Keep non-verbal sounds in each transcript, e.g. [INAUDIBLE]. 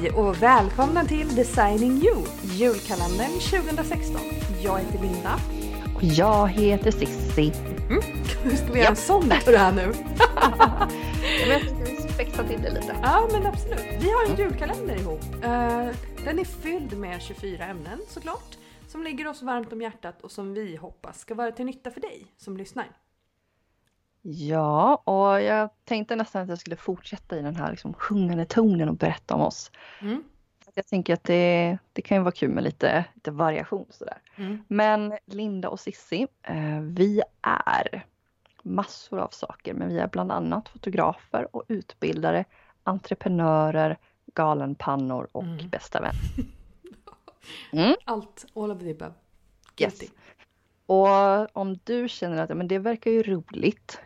Hej och välkomna till Designing You, julkalendern 2016. Jag heter Linda. Och jag heter Sissi. Mm. [LAUGHS] Ska vi göra en sån på det här nu? [LAUGHS] jag vi spexa till det lite. Ja men absolut. Vi har en julkalender ihop. Uh, den är fylld med 24 ämnen såklart. Som ligger oss varmt om hjärtat och som vi hoppas ska vara till nytta för dig som lyssnar. Ja, och jag tänkte nästan att jag skulle fortsätta i den här liksom sjungande tonen och berätta om oss. Mm. Jag tänker att det, det kan ju vara kul med lite, lite variation sådär. Mm. Men Linda och Sissi, eh, vi är massor av saker, men vi är bland annat fotografer och utbildare, entreprenörer, galenpannor och mm. bästa vän. [LAUGHS] Mm. Allt, all of the above. Yes. Och om du känner att men det verkar ju roligt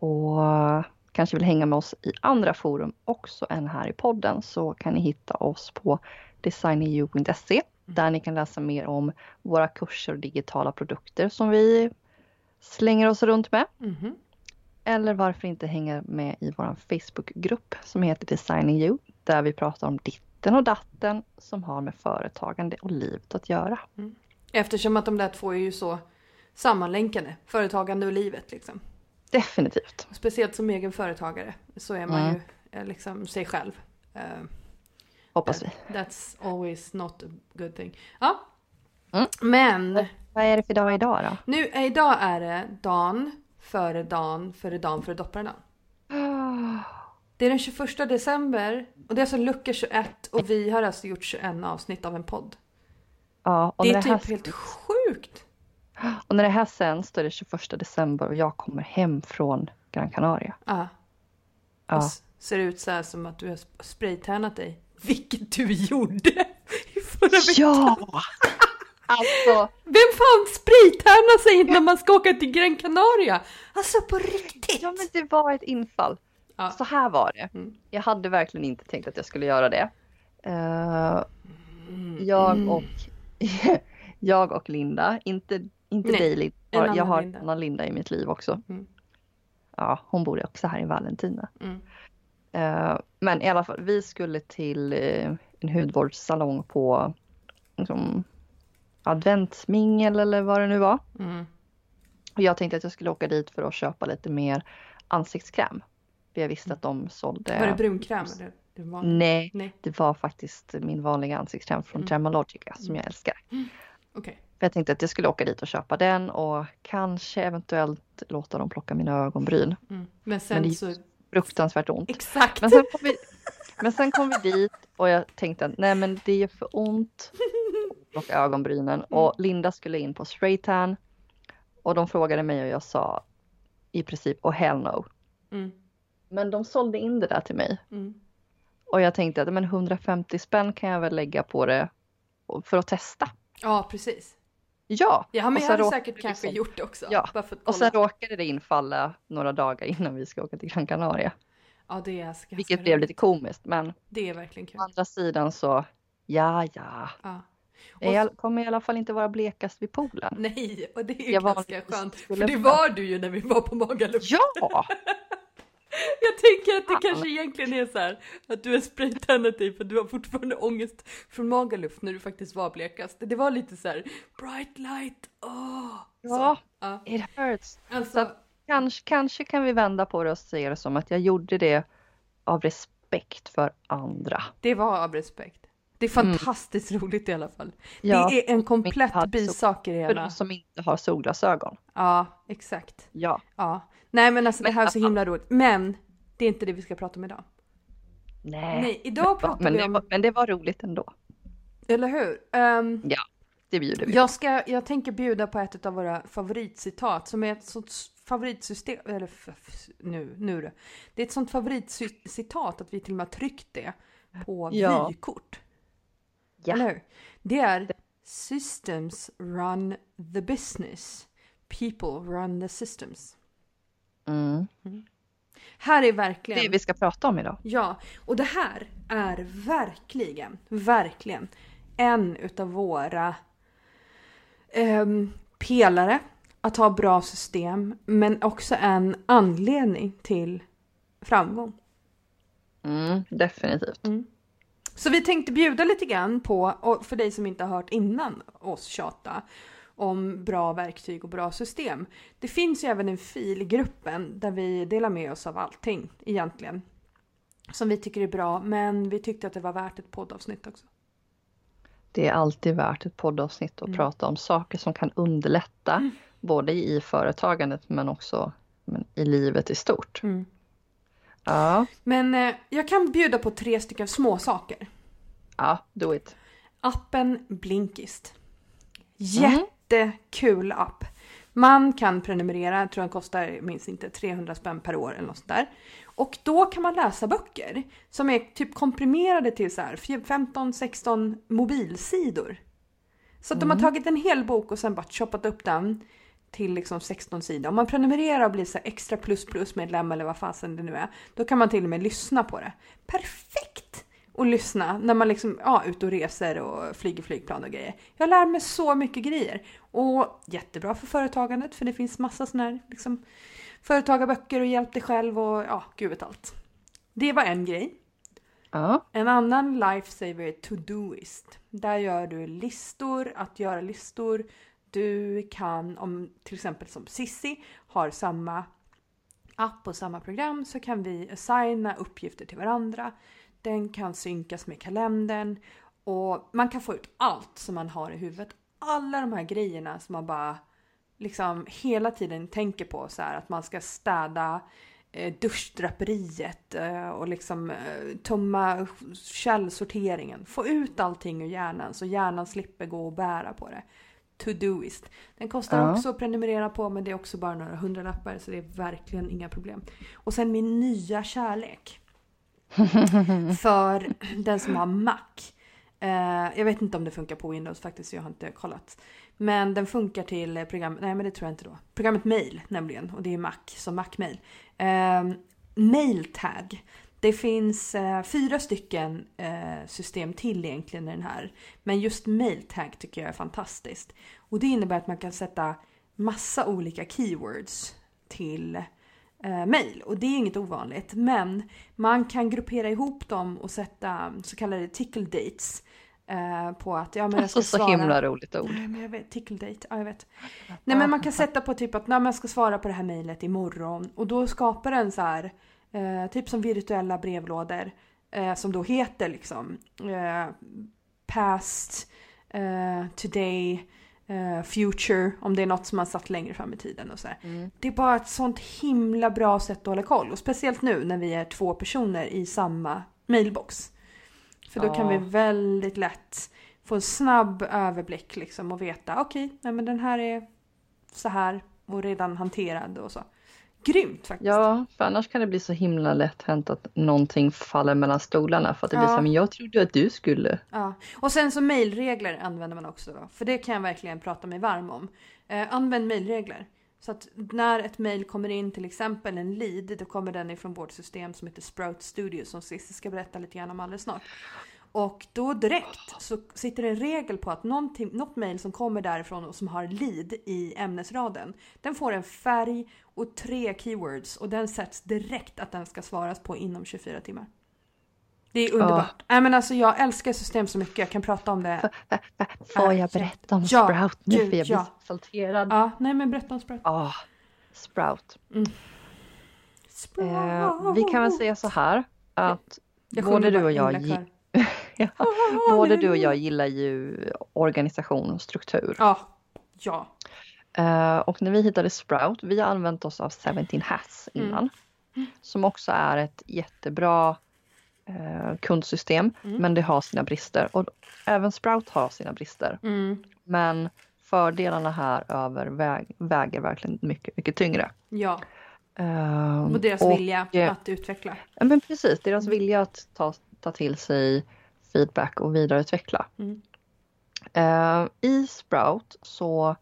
och kanske vill hänga med oss i andra forum också än här i podden så kan ni hitta oss på designeru.se mm. där ni kan läsa mer om våra kurser och digitala produkter som vi slänger oss runt med. Mm. Eller varför inte hänga med i vår Facebookgrupp som heter Designing You där vi pratar om ditten och datten som har med företagande och livet att göra. Mm. Eftersom att de där två är ju så sammanlänkade, företagande och livet liksom. Definitivt. Speciellt som egen företagare så är man mm. ju eh, liksom sig själv. Uh, Hoppas vi. That's always not a good thing. Ja. Mm. Men. Vad är det för dag idag då? Nu, idag är det dagen före dagen före dagen före dopparedagen. Det är den 21 december och det är alltså lucka 21 och vi har alltså gjort 21 avsnitt av en podd. Ja, och det är det typ helt sjukt. Och när det här sänds då är det 21 december och jag kommer hem från Gran Canaria. Ja. ja. ser ut så här som att du har spraytärnat dig. [LAUGHS] Vilket du gjorde i förra veckan. Ja! [LAUGHS] Alltså. Vem fan spraytärnar sig när man ska åka till Gran Canaria? Alltså på riktigt. Ja men det var ett infall. Ja. Så här var det. Mm. Jag hade verkligen inte tänkt att jag skulle göra det. Uh, jag och [LAUGHS] jag och Linda, inte inte Nej, dig Linda. Jag har en annan Linda i mitt liv också. Mm. Ja, hon bor också här i Valentina. Mm. Uh, men i alla fall, vi skulle till uh, en hudvårdssalong på liksom, adventsmingel eller vad det nu var. Mm. Och jag tänkte att jag skulle åka dit för att köpa lite mer ansiktskräm. För jag visste att de sålde... Var det brunkräm? Eller? Det var... Nej, Nej, det var faktiskt min vanliga ansiktskräm från mm. Dermalogica som jag älskar. Okay. För jag tänkte att jag skulle åka dit och köpa den och kanske eventuellt låta dem plocka mina ögonbryn. Mm. Men sen Men det så... fruktansvärt ont. Exakt! Men sen, kom vi, men sen kom vi dit och jag tänkte att nej men det är för ont att plocka ögonbrynen. Mm. Och Linda skulle in på spraytan. Och de frågade mig och jag sa i princip oh hell no. Mm. Men de sålde in det där till mig. Mm. Och jag tänkte att men 150 spänn kan jag väl lägga på det för att testa. Ja, precis. Ja, ja men jag hade säkert kanske liksom, gjort det också. Ja. och sen råkade det infalla några dagar innan vi ska åka till Gran Canaria. Ja, det är Vilket blev lite komiskt, men det är verkligen kul. Å andra sidan så, ja, ja. ja. Jag kommer i alla fall inte vara blekast vid poolen. Nej, och det är ju jag ganska skönt. För det var du ju när vi var på Magaluf. Ja! [LAUGHS] [LAUGHS] Jag tänker att det kanske egentligen är så här att du är spraytannat dig för du har fortfarande ångest från Magaluf när du faktiskt var blekast. Det var lite så här bright light, åh! Oh. Ja, ja, it hurts. Alltså, kanske, kanske kan vi vända på det och se det som att jag gjorde det av respekt för andra. Det var av respekt. Det är mm. fantastiskt mm. roligt i alla fall. Ja, det är en komplett bisak i det hela. För de som inte har solglasögon. Ja, exakt. Ja. ja. Nej men alltså det här är så himla roligt. Men det är inte det vi ska prata om idag. Nej, Nej idag pratar men vi om... Det var, men det var roligt ändå. Eller hur? Um, ja, det bjuder vi jag, ska, jag tänker bjuda på ett av våra favoritcitat som är ett sånt favoritsystem, eller nu, nu det. Det är ett sånt favoritcitat att vi till och med har tryckt det på ja. vykort. Ja. Eller hur? Det är Systems run the business. People run the systems. Mm. Mm. Här är verkligen... Det vi ska prata om idag. Ja, och det här är verkligen, verkligen en utav våra um, pelare att ha bra system, men också en anledning till framgång. Mm, definitivt. Mm. Så vi tänkte bjuda lite grann på, och för dig som inte har hört innan oss tjata, om bra verktyg och bra system. Det finns ju även en fil i gruppen där vi delar med oss av allting egentligen. Som vi tycker är bra, men vi tyckte att det var värt ett poddavsnitt också. Det är alltid värt ett poddavsnitt att mm. prata om saker som kan underlätta mm. både i företagandet men också men i livet i stort. Mm. Ja. Men eh, jag kan bjuda på tre stycken små saker. Ja, do it. Appen Blinkist. Mm. Jättekul app. Man kan prenumerera, jag tror den kostar minst inte 300 spänn per år eller något sånt där. Och då kan man läsa böcker som är typ komprimerade till så här 15-16 mobilsidor. Så att mm. de har mm. tagit en hel bok och sen bara choppat upp den till liksom 16 sidor. Om man prenumererar och blir så extra plus plus medlem eller vad fasen det nu är, då kan man till och med lyssna på det. Perfekt! Att lyssna när man liksom, ja, ut och reser och flyger flygplan och grejer. Jag lär mig så mycket grejer. Och jättebra för företagandet för det finns massa sådana här liksom, företagarböcker och hjälp dig själv och ja, gud vet allt. Det var en grej. Ja. En annan lifesaver är Todoist. Där gör du listor, att göra listor. Du kan, om till exempel som Sissi har samma app och samma program så kan vi assigna uppgifter till varandra. Den kan synkas med kalendern och man kan få ut allt som man har i huvudet. Alla de här grejerna som man bara liksom hela tiden tänker på så här att man ska städa eh, duschdraperiet eh, och liksom eh, tömma källsorteringen. Få ut allting ur hjärnan så hjärnan slipper gå och bära på det. Todoist. Den kostar ja. också att prenumerera på men det är också bara några hundralappar så det är verkligen inga problem. Och sen min nya kärlek. För den som har Mac. Eh, jag vet inte om det funkar på Windows faktiskt, jag har inte kollat. Men den funkar till programmet, nej men det tror jag inte då. Programmet Mail nämligen, och det är Mac, så Mac-mail. Eh, Mailtag. Det finns eh, fyra stycken eh, system till egentligen i den här. Men just Mailtag tycker jag är fantastiskt. Och det innebär att man kan sätta massa olika keywords till eh, mail. Och det är inget ovanligt. Men man kan gruppera ihop dem och sätta så kallade tickle dates. Eh, på att ja, men jag ska alltså, svara. så himla roligt ord. Nej, men jag vet, tickle date, ja jag vet. Nej men man kan sätta på typ att nej, jag ska svara på det här mejlet imorgon och då skapar den så här eh, typ som virtuella brevlådor eh, som då heter liksom eh, past, eh, today, eh, future om det är något som man satt längre fram i tiden och så mm. Det är bara ett sånt himla bra sätt att hålla koll och speciellt nu när vi är två personer i samma mailbox. För då ja. kan vi väldigt lätt få en snabb överblick liksom och veta okej, okay, men den här är så här och redan hanterad och så. Grymt faktiskt. Ja, för annars kan det bli så himla lätt hänt att någonting faller mellan stolarna för att det ja. blir så men jag trodde att du skulle. Ja, och sen så mailregler använder man också då, för det kan jag verkligen prata mig varm om. Eh, använd mailregler. Så att när ett mail kommer in, till exempel en lead, då kommer den ifrån vårt system som heter Sprout Studio som Cissi ska berätta lite grann om alldeles snart. Och då direkt så sitter det en regel på att något mail som kommer därifrån och som har lead i ämnesraden, den får en färg och tre keywords och den sätts direkt att den ska svaras på inom 24 timmar. Det är underbart. Oh. men alltså, jag älskar system så mycket, jag kan prata om det. Får jag berätta om ja, Sprout nu? Gud, för jag blir ja. salterad. Ja, nej men berätta om Sprout. Oh, Sprout. Mm. Sprout. Eh, vi kan väl säga så här att både du och jag [LAUGHS] ja, både du och jag gillar ju organisation och struktur. Ja. ja. Uh, och när vi hittade Sprout, vi har använt oss av 17 Hats mm. innan. Mm. Som också är ett jättebra uh, kundsystem, mm. men det har sina brister. Och även Sprout har sina brister. Mm. Men fördelarna här överväger väger verkligen mycket, mycket tyngre. Ja. Uh, och deras och, vilja att utveckla. Ja men precis, deras mm. vilja att ta, ta till sig feedback och vidareutveckla. Mm. Uh, I Sprout så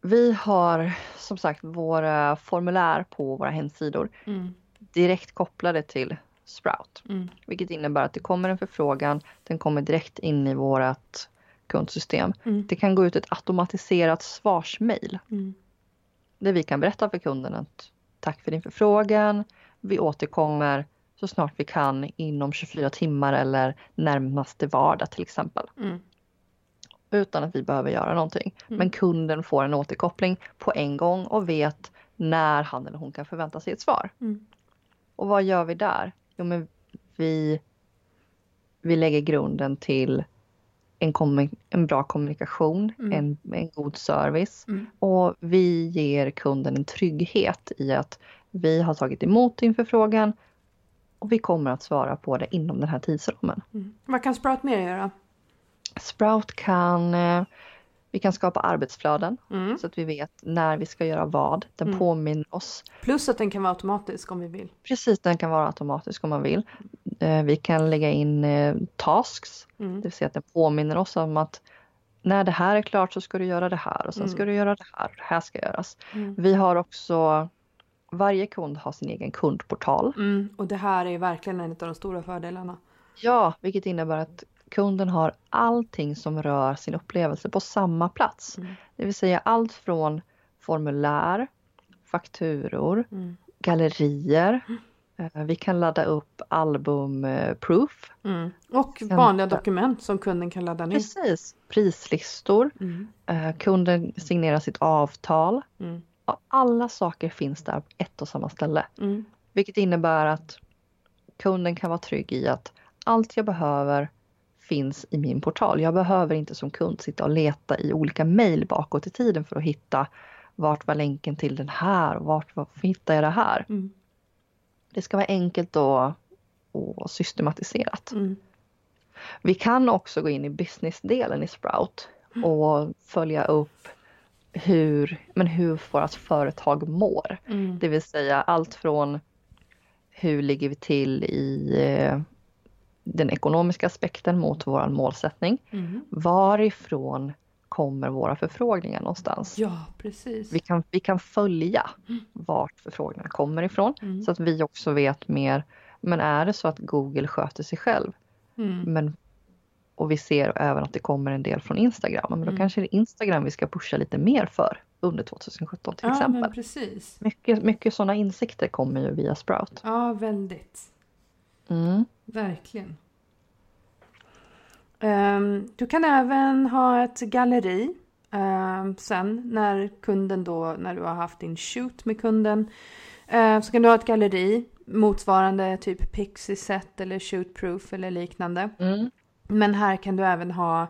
vi har som sagt våra formulär på våra hemsidor mm. direkt kopplade till Sprout. Mm. Vilket innebär att det kommer en förfrågan, den kommer direkt in i vårt kundsystem. Mm. Det kan gå ut ett automatiserat svarsmail. Mm. Där vi kan berätta för kunden att tack för din förfrågan, vi återkommer så snart vi kan inom 24 timmar eller närmaste vardag till exempel. Mm. Utan att vi behöver göra någonting. Mm. Men kunden får en återkoppling på en gång och vet när han eller hon kan förvänta sig ett svar. Mm. Och vad gör vi där? Jo, men vi, vi lägger grunden till en, en bra kommunikation, mm. en, en god service mm. och vi ger kunden en trygghet i att vi har tagit emot din förfrågan och vi kommer att svara på det inom den här tidsramen. Mm. Vad kan Sprout mer göra? Sprout kan eh, vi kan skapa arbetsflöden mm. så att vi vet när vi ska göra vad. Den mm. påminner oss. Plus att den kan vara automatisk om vi vill. Precis, den kan vara automatisk om man vill. Eh, vi kan lägga in eh, tasks, mm. det vill säga att den påminner oss om att när det här är klart så ska du göra det här och sen ska mm. du göra det här. Det här ska göras. Mm. Vi har också varje kund har sin egen kundportal. Mm, och det här är verkligen en av de stora fördelarna. Ja, vilket innebär att kunden har allting som rör sin upplevelse på samma plats. Mm. Det vill säga allt från formulär, fakturor, mm. gallerier. Eh, vi kan ladda upp albumproof. Mm. Och vanliga dokument som kunden kan ladda ner. Precis, prislistor. Mm. Eh, kunden signerar sitt avtal. Alla saker finns där på ett och samma ställe. Mm. Vilket innebär att kunden kan vara trygg i att allt jag behöver finns i min portal. Jag behöver inte som kund sitta och leta i olika mejl bakåt i tiden för att hitta vart var länken till den här och vart var, hittar jag det här. Mm. Det ska vara enkelt och, och systematiserat. Mm. Vi kan också gå in i businessdelen i Sprout mm. och följa upp hur, men hur vårt företag mår. Mm. Det vill säga allt från hur ligger vi till i eh, den ekonomiska aspekten mot vår målsättning. Mm. Varifrån kommer våra förfrågningar någonstans? Ja, precis. Vi kan, vi kan följa mm. vart förfrågningarna kommer ifrån mm. så att vi också vet mer. Men är det så att Google sköter sig själv mm. men, och vi ser även att det kommer en del från Instagram, men då mm. kanske det är Instagram vi ska pusha lite mer för under 2017 till ja, exempel. precis. Mycket, mycket sådana insikter kommer ju via Sprout. Ja, väldigt. Mm. Verkligen. Um, du kan även ha ett galleri um, sen när kunden då, när du har haft din shoot med kunden. Uh, så kan du ha ett galleri motsvarande typ Pixieset eller Shootproof eller liknande. Mm. Men här kan du även ha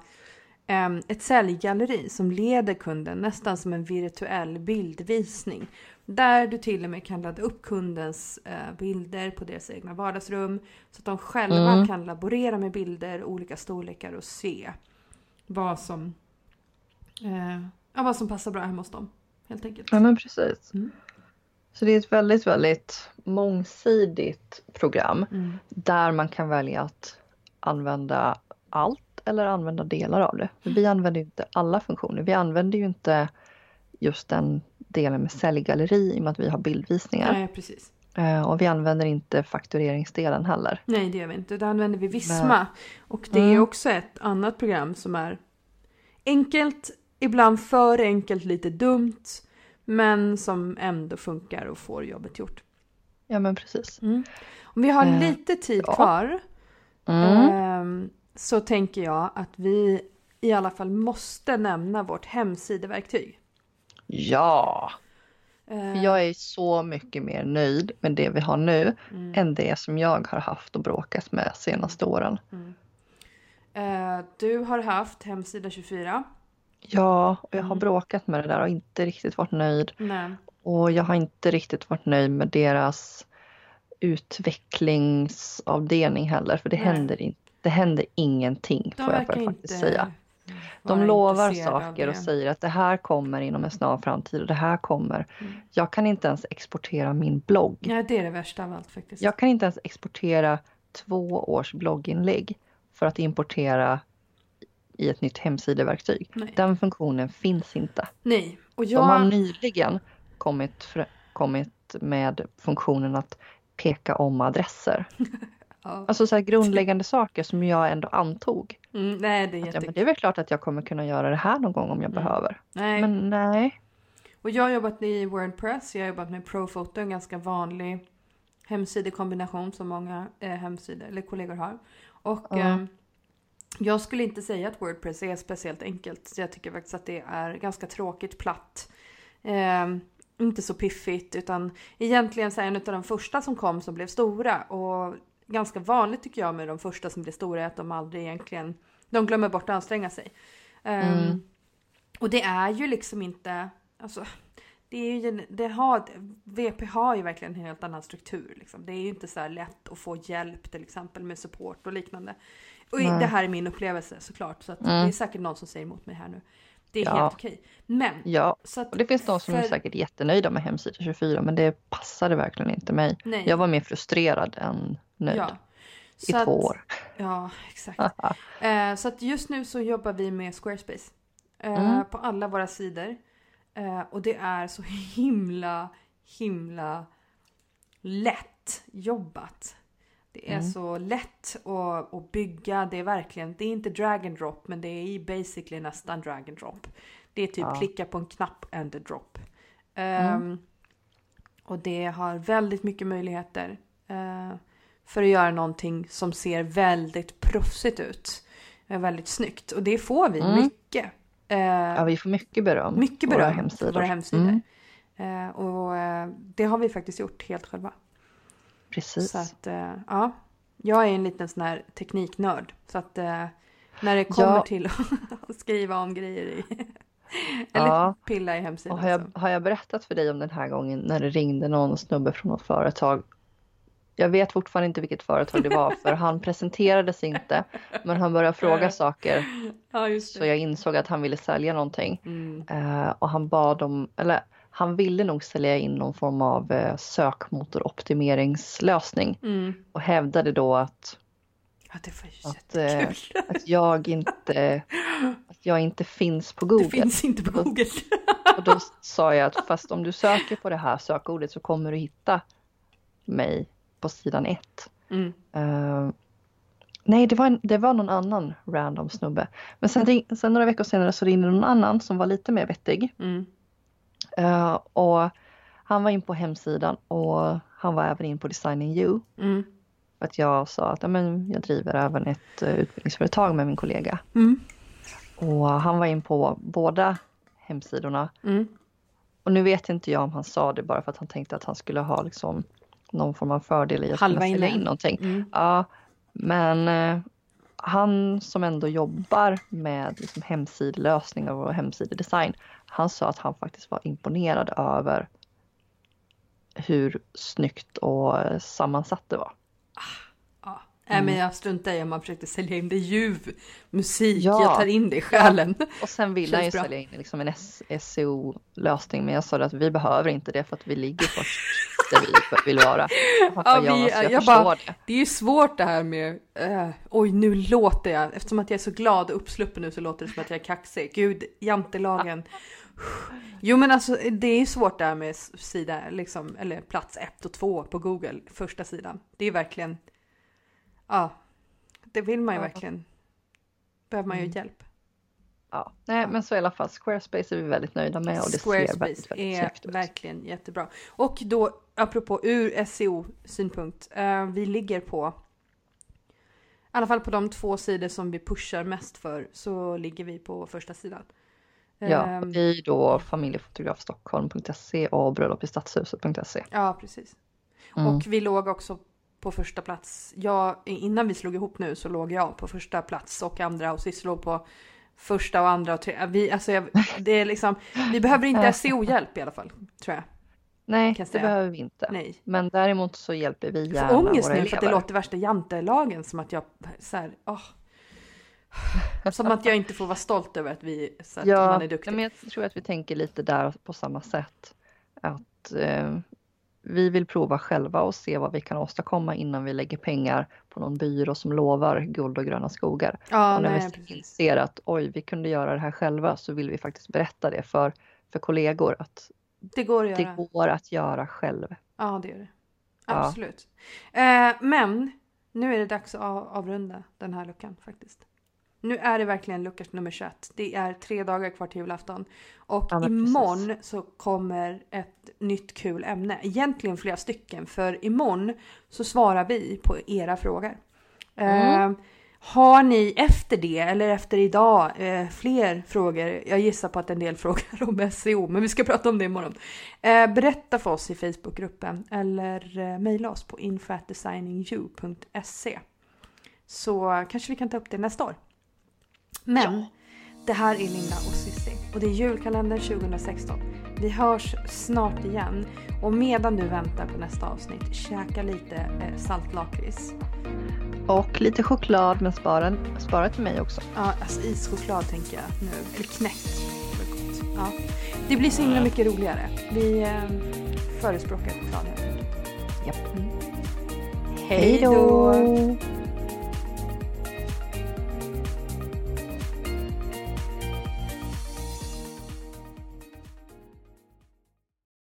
um, ett säljgalleri som leder kunden nästan som en virtuell bildvisning. Där du till och med kan ladda upp kundens eh, bilder på deras egna vardagsrum. Så att de själva mm. kan laborera med bilder, olika storlekar och se vad som, eh, ja, vad som passar bra hemma hos dem. Helt enkelt. Ja men precis. Mm. Så det är ett väldigt, väldigt mångsidigt program mm. där man kan välja att använda allt eller använda delar av det. För vi använder inte alla funktioner. Vi använder ju inte just den delen med säljgalleri i och med att vi har bildvisningar. Nej, precis. Uh, och vi använder inte faktureringsdelen heller. Nej, det gör vi inte. Då använder vi Visma. Men... Och det mm. är också ett annat program som är enkelt, ibland för enkelt, lite dumt. Men som ändå funkar och får jobbet gjort. Ja, men precis. Mm. Om vi har uh, lite tid ja. kvar mm. Så tänker jag att vi i alla fall måste nämna vårt hemsideverktyg. Ja! Uh, jag är så mycket mer nöjd med det vi har nu mm. än det som jag har haft och bråkat med senaste åren. Mm. Uh, du har haft hemsida 24. Ja, och jag har mm. bråkat med det där och inte riktigt varit nöjd. Nej. Och jag har inte riktigt varit nöjd med deras utvecklingsavdelning heller för det, händer, inte, det händer ingenting De får jag faktiskt säga. De lovar saker och säger att det här kommer inom en snar framtid och det här kommer. Mm. Jag kan inte ens exportera min blogg. Ja, det är det värsta av allt faktiskt. Jag kan inte ens exportera två års blogginlägg för att importera i ett nytt hemsideverktyg. Nej. Den funktionen finns inte. Nej. Och jag... De har nyligen kommit, kommit med funktionen att peka om adresser. [LAUGHS] Ja. Alltså så grundläggande saker som jag ändå antog. Mm, nej, det, är att, ja, men det är väl klart att jag kommer kunna göra det här någon gång om jag mm. behöver. Nej. Men nej. Och jag har jobbat i Wordpress, jag har jobbat med Profoto, en ganska vanlig hemsidekombination som många eh, hemsidor eller kollegor har. Och mm. eh, jag skulle inte säga att Wordpress är speciellt enkelt. Jag tycker faktiskt att det är ganska tråkigt, platt. Eh, inte så piffigt utan egentligen så är en av de första som kom som blev stora och ganska vanligt tycker jag med de första som blir stora är att de aldrig egentligen, de glömmer bort att anstränga sig. Ehm, mm. Um, och det är ju liksom inte, alltså det är ju, det har, VP har ju verkligen en helt annan struktur. Liksom. Det är ju inte så lätt att få hjälp till exempel med support och liknande. Och Nej. det här är min upplevelse såklart, så att mm. det är säkert någon som säger emot mig här nu. Det är ja. helt okej. Men... Ja, så att, och det finns de som för... är säkert jättenöjda med hemsida 24 men det passade verkligen inte mig. Nej. Jag var mer frustrerad än nöjd. Ja. I så två att, år. Ja, exakt. [LAUGHS] eh, så att just nu så jobbar vi med Squarespace. Eh, mm. På alla våra sidor. Eh, och det är så himla, himla lätt jobbat. Det är mm. så lätt att, att, bygga. Det är verkligen, det är inte drag and drop men det är basically nästan drag and drop. Det är typ ja. klicka på en knapp and a drop. Mm. Um, och det har väldigt mycket möjligheter uh, för att göra någonting som ser väldigt proffsigt ut. Uh, väldigt snyggt och det får vi mm. mycket. Uh, ja, vi får mycket beröm. Mycket beröm våra hemsidor. Våra hemsidor. Mm. och det har vi faktiskt gjort helt själva. Precis. Så att, uh, ja. Jag är en liten sån här tekniknörd. Så att uh, när det kommer ja. till [LAUGHS] att skriva om grejer i [LAUGHS] eller ja. pilla i hemsidan. har, jag, har jag berättat för dig om den här gången när det ringde någon snubbe från något företag jag vet fortfarande inte vilket företag det var för han [LAUGHS] presenterade sig inte. Men han började fråga saker. Ja, så jag insåg att han ville sälja någonting. Mm. Uh, och han bad om, eller han ville nog sälja in någon form av eh, sökmotoroptimeringslösning mm. och hävdade då att, ja, att, eh, att, jag inte, att jag inte finns på Google. Det finns inte på Google. och då sa jag att fast om du söker på det här sökordet så kommer du hitta mig på sidan ett. Mm. Uh, nej, det var, en, det var någon annan random snubbe. Men sen, sen några veckor senare så ringde någon annan som var lite mer vettig. Mm. Uh, och han var in på hemsidan och han var även in på Designing You. Mm. Att jag sa att ja, men jag driver även ett uh, utbildningsföretag med min kollega. Mm. Och han var in på båda hemsidorna. Mm. Och nu vet inte jag om han sa det bara för att han tänkte att han skulle ha liksom någon form av fördel i att Halva kunna sälja in någonting. Mm. Ja, men uh, han som ändå jobbar med liksom hemsidlösningar och hemsidedesign, han sa att han faktiskt var imponerad över hur snyggt och sammansatt det var. Ah. Nej men jag struntar i om man försökte sälja in det ljuv, musik, ja. jag tar in det i själen. Ja. Och sen vill [LAUGHS] han ju bra. sälja in liksom en SEO-lösning men jag sa att vi behöver inte det för att vi ligger först [LAUGHS] där vi vill vara. Ja, vi, jag, jag, jag bara, det. det är ju svårt det här med, uh, oj nu låter jag, eftersom att jag är så glad och uppsluppen nu så låter det som att jag är kaxig. Gud, jantelagen. Jo men alltså det är svårt det här med sida, liksom, eller plats 1 och 2 på Google, första sidan. Det är verkligen, ja, det vill man ju ja. verkligen, behöver man ju mm. hjälp. Ja, nej men så i alla fall Squarespace är vi väldigt nöjda med och det Squarespace ser väldigt, väldigt snyggt ut. är verkligen jättebra. Och då apropå ur SEO-synpunkt, uh, vi ligger på i alla fall på de två sidor som vi pushar mest för så ligger vi på första sidan. Ja, vi ehm, då familjefotografstockholm.se och bröllopistadshuset.se. Ja, precis. Mm. Och vi låg också på första plats. Jag, innan vi slog ihop nu så låg jag på första plats och andra och Cissi låg på första och andra och tredje. Vi, alltså jag, det är liksom, vi behöver inte [LAUGHS] SEO-hjälp i alla fall, tror jag. Nej, det behöver vi inte. Nej. Men däremot så hjälper vi gärna våra elever. Jag får ångest nu för att det låter värsta jantelagen som att jag så här, oh. Som att jag inte får vara stolt över att vi så att ja, man är duktig. Men jag tror att vi tänker lite där på samma sätt. Att eh, vi vill prova själva och se vad vi kan åstadkomma innan vi lägger pengar på någon byrå som lovar guld och gröna skogar. Ja, och när nej, vi ser att oj, vi kunde göra det här själva så vill vi faktiskt berätta det för, för kollegor att det går att göra, det går att göra själv. Ja, det gör det. Absolut. Ja. Eh, men nu är det dags att avrunda den här luckan faktiskt. Nu är det verkligen lucka nummer 21. Det är tre dagar kvar till julafton. Och ja, imorgon precis. så kommer ett nytt kul ämne. Egentligen flera stycken. För imorgon så svarar vi på era frågor. Mm. Uh, har ni efter det eller efter idag eh, fler frågor? Jag gissar på att en del [LAUGHS] frågar om SEO, men vi ska prata om det imorgon. Eh, berätta för oss i Facebookgruppen eller eh, mejla oss på infatdesigningyou.se så kanske vi kan ta upp det nästa år. Men det här är Linda och Cissi och det är julkalendern 2016. Vi hörs snart igen och medan du väntar på nästa avsnitt, käka lite eh, saltlakrits. Och lite choklad men spara, spara till mig också. Ja, alltså ischoklad tänker jag nu. Eller knäckt. Ja. Det blir så himla mycket roligare. Vi eh, förespråkar choklad helt enkelt. Japp. Mm. Hej då!